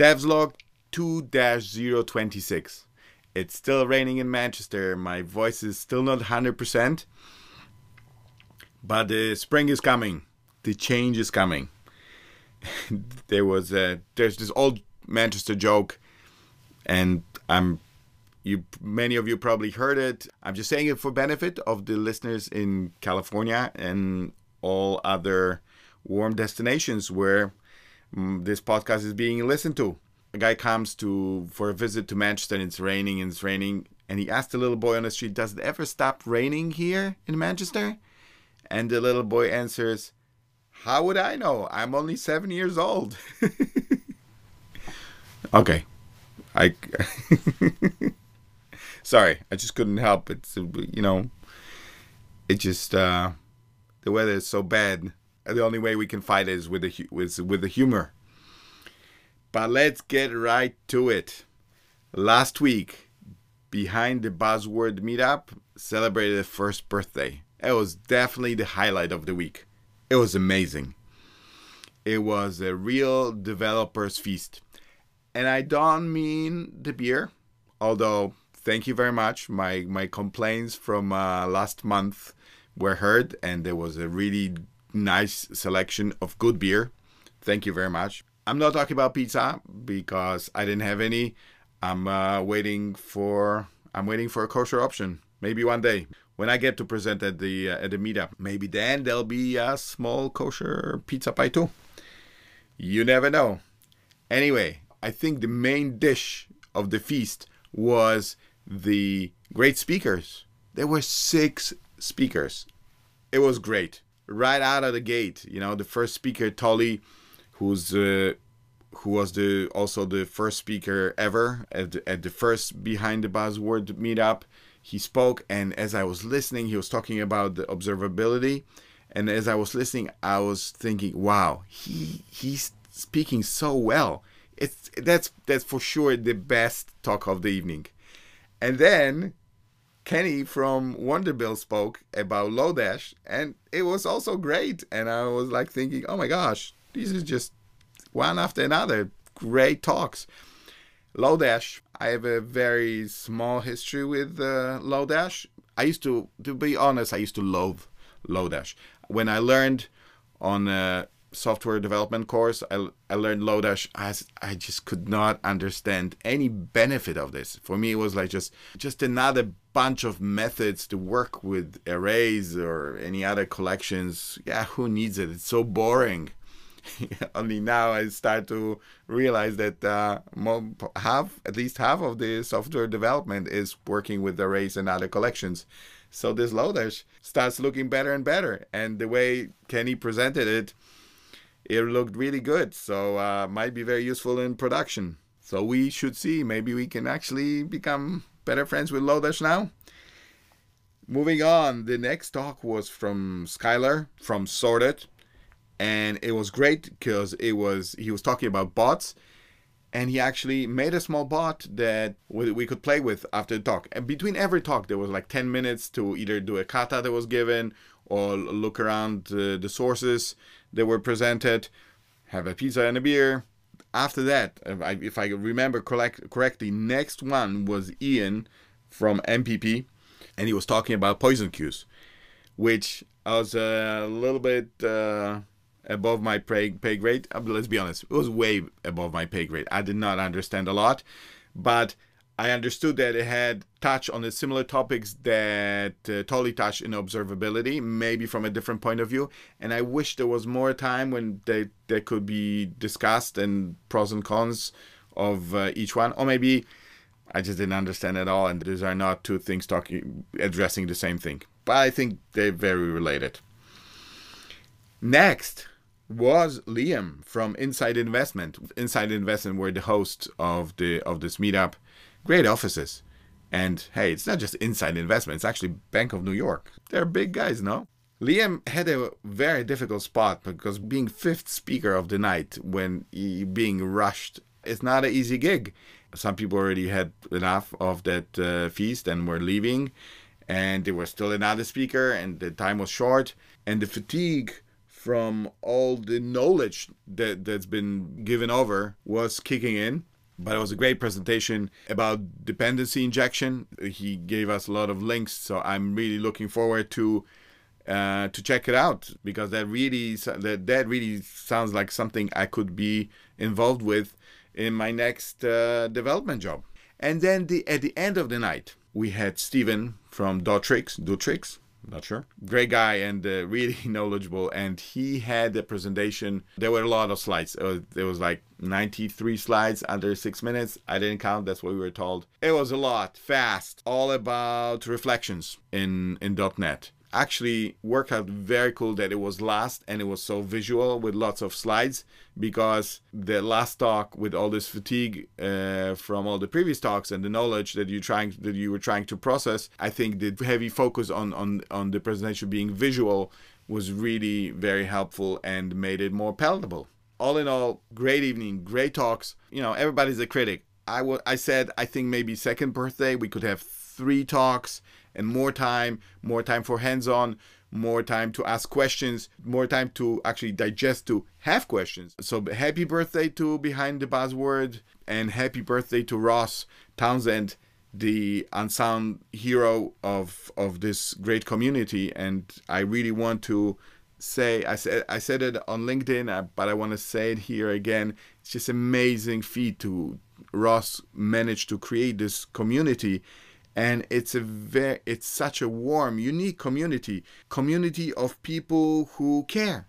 Devslog 2-026. It's still raining in Manchester. My voice is still not 100%. But the spring is coming. The change is coming. there was a, there's this old Manchester joke and I'm you many of you probably heard it. I'm just saying it for benefit of the listeners in California and all other warm destinations where this podcast is being listened to. A guy comes to for a visit to Manchester and it's raining and it's raining and he asked the little boy on the street, "Does it ever stop raining here in Manchester?" And the little boy answers, "How would I know? I'm only 7 years old." okay. I Sorry, I just couldn't help it. You know, it just uh, the weather is so bad. The only way we can fight is with the with with the humor. But let's get right to it. Last week, behind the buzzword meetup, celebrated the first birthday. It was definitely the highlight of the week. It was amazing. It was a real developers feast. And I don't mean the beer, although thank you very much. My my complaints from uh, last month were heard, and there was a really nice selection of good beer. Thank you very much. I'm not talking about pizza because I didn't have any. I'm uh, waiting for I'm waiting for a kosher option. Maybe one day when I get to present at the uh, at the meetup, maybe then there'll be a small kosher pizza pie too. You never know. Anyway, I think the main dish of the feast was the great speakers. There were six speakers. It was great. Right out of the gate, you know, the first speaker, Tolly, who's uh, who was the also the first speaker ever at the, at the first behind the buzzword meetup. He spoke, and as I was listening, he was talking about the observability. And as I was listening, I was thinking, "Wow, he he's speaking so well." It's that's that's for sure the best talk of the evening. And then Kenny from Wonderbill spoke about Lodash, and it was also great. And I was like thinking, oh my gosh, this is just one after another great talks. Lodash, I have a very small history with uh, Lodash. I used to, to be honest, I used to loathe Lodash. When I learned on uh, software development course, I, I learned Lodash. I, I just could not understand any benefit of this. For me, it was like just just another bunch of methods to work with arrays or any other collections. Yeah, who needs it? It's so boring. Only now I start to realize that uh, half, at least half of the software development is working with arrays and other collections. So this Lodash starts looking better and better. And the way Kenny presented it, it looked really good. So uh, might be very useful in production. So we should see. Maybe we can actually become better friends with Lodash now. Moving on, the next talk was from Skylar from Sorted, and it was great because it was he was talking about bots, and he actually made a small bot that we could play with after the talk. And between every talk, there was like 10 minutes to either do a kata that was given or look around uh, the sources that were presented, have a pizza and a beer. After that, if I, remember correct, correctly, next one was Ian from MPP, and he was talking about poison queues, which I was a little bit uh, above my pay, pay grade. Uh, let's be honest, it was way above my pay grade. I did not understand a lot, but I understood that it had touched on the similar topics that uh, Tolly touched in observability, maybe from a different point of view. And I wish there was more time when they, they could be discussed and pros and cons of uh, each one. Or maybe I just didn't understand at all, and these are not two things talking addressing the same thing. But I think they're very related. Next was Liam from Insight Investment. Insight Investment were the hosts of the of this meetup great offices. And hey, it's not just insight investment, it's actually Bank of New York. They're big guys, no? Liam had a very difficult spot because being fifth speaker of the night when being rushed is not an easy gig. Some people already had enough of that uh, feast and were leaving, and there was still another speaker, and the time was short, and the fatigue from all the knowledge that that's been given over was kicking in but it was a great presentation about dependency injection. He gave us a lot of links, so I'm really looking forward to uh, to check it out because that really that that really sounds like something I could be involved with in my next uh, development job. And then the at the end of the night, we had Stephen from Dotrix, Dotrix, not sure. Great guy and uh, really knowledgeable. And he had a presentation. There were a lot of slides. Uh, there was like 93 slides under six minutes. I didn't count. That's what we were told. It was a lot, fast, all about reflections in in .NET actually worked out very cool that it was last and it was so visual with lots of slides because the last talk with all this fatigue uh, from all the previous talks and the knowledge that you trying that you were trying to process i think the heavy focus on on on the presentation being visual was really very helpful and made it more palatable. All in all great evening great talks. You know everybody's a critic. I, w- I said i think maybe second birthday we could have three talks and more time, more time for hands on, more time to ask questions, more time to actually digest, to have questions. So, happy birthday to Behind the Buzzword, and happy birthday to Ross Townsend, the unsung hero of, of this great community. And I really want to say I said I said it on LinkedIn, uh, but I want to say it here again. It's just amazing feat to Ross managed to create this community and it's a very it's such a warm unique community community of people who care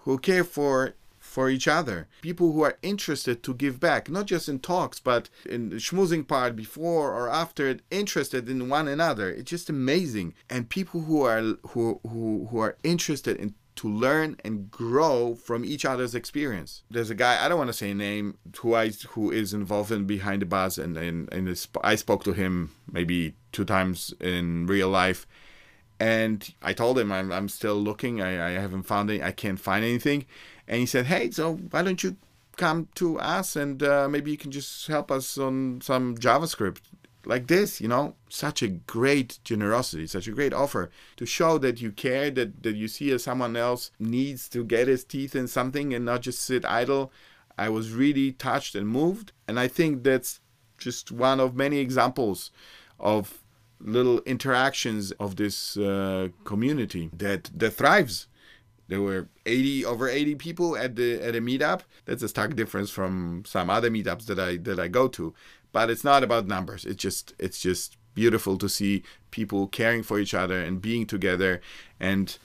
who care for for each other. People who are interested to give back not just in talks but in the schmoozing part before or after it interested in one another. It's just amazing. And people who are who who, who are interested in to learn and grow from each other's experience. There's a guy I don't want to say name who I who is involved in behind the buzz, and and, and I spoke to him maybe two times in real life, and I told him I'm I'm still looking. I, I haven't found any. I can't find anything, and he said, Hey, so why don't you come to us and uh, maybe you can just help us on some JavaScript like this, you know, such a great generosity, such a great offer to show that you care, that, that you see as someone else needs to get his teeth in something and not just sit idle. I was really touched and moved. And I think that's just one of many examples of little interactions of this uh, community that, that thrives. There were 80 over 80 people at the at a meetup. That's a stark difference from some other meetups that I that I go to but it's not about numbers. It's just it's just beautiful to see people caring for each other and being together. And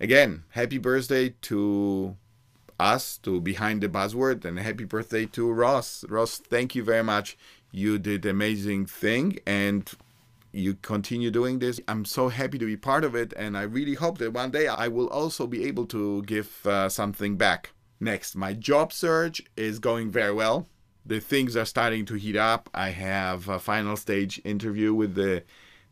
again happy birthday to us to behind the buzzword and happy birthday to ross. Ross thank you very much. You did amazing thing and you continue doing this. I'm so happy to be part of it and i really hope that one day i will also be able to give uh, something back. Next my job search is going very well the things are starting to heat up. I have a final stage interview with the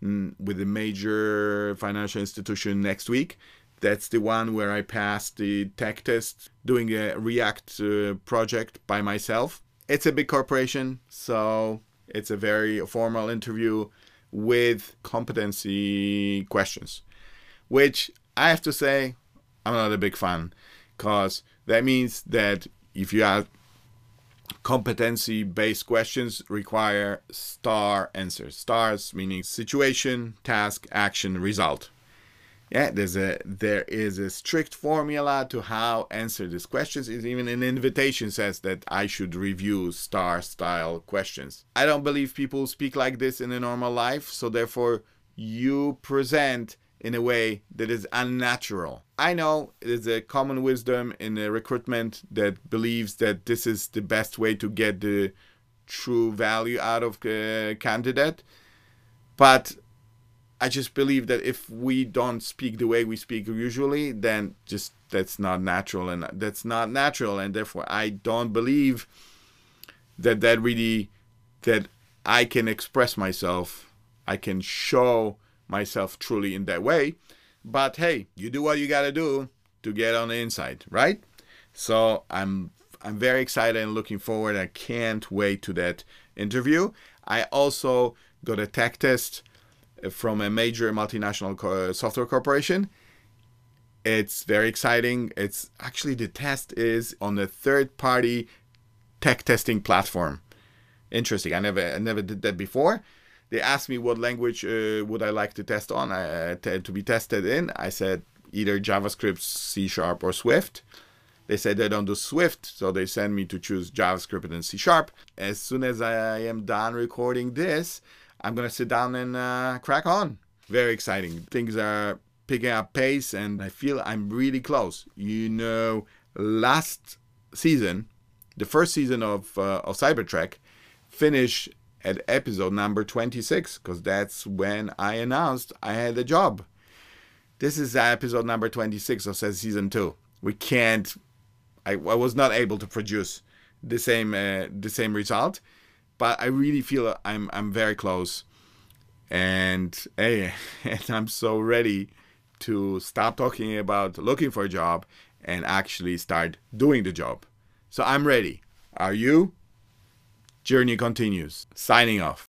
with the major financial institution next week. That's the one where I passed the tech test doing a React uh, project by myself. It's a big corporation, so it's a very formal interview with competency questions, which I have to say I'm not a big fan because that means that if you are competency based questions require star answers. Stars meaning situation, task, action, result. Yeah, there's a there is a strict formula to how answer these questions. Is even an invitation says that I should review star style questions. I don't believe people speak like this in a normal life, so therefore you present in a way that is unnatural. I know it is a common wisdom in recruitment that believes that this is the best way to get the true value out of a candidate, but I just believe that if we don't speak the way we speak usually, then just that's not natural, and that's not natural, and therefore I don't believe that that really that I can express myself, I can show myself truly in that way. But hey, you do what you got to do to get on the inside, right? So I'm I'm very excited and looking forward. I can't wait to that interview. I also got a tech test from a major multinational uh, software corporation. It's very exciting. It's actually the test is on a third party tech testing platform. Interesting. I never I never did that before. They asked me what language uh, would I like to test on uh, t- to be tested in. I said either JavaScript, C Sharp, or Swift. They said they don't do Swift, so they send me to choose JavaScript and C Sharp. As soon as I am done recording this, I'm gonna sit down and uh, crack on. Very exciting. Things are picking up pace, and I feel I'm really close. You know, last season, the first season of uh, of Cybertrek, finished at episode number 26 because that's when I announced I had a job. This is episode number 26 of season two. We can't. I, I was not able to produce the same uh, the same result, but I really feel I'm I'm very close, and hey, and I'm so ready to stop talking about looking for a job and actually start doing the job. So I'm ready. Are you? Journey continues. Signing off.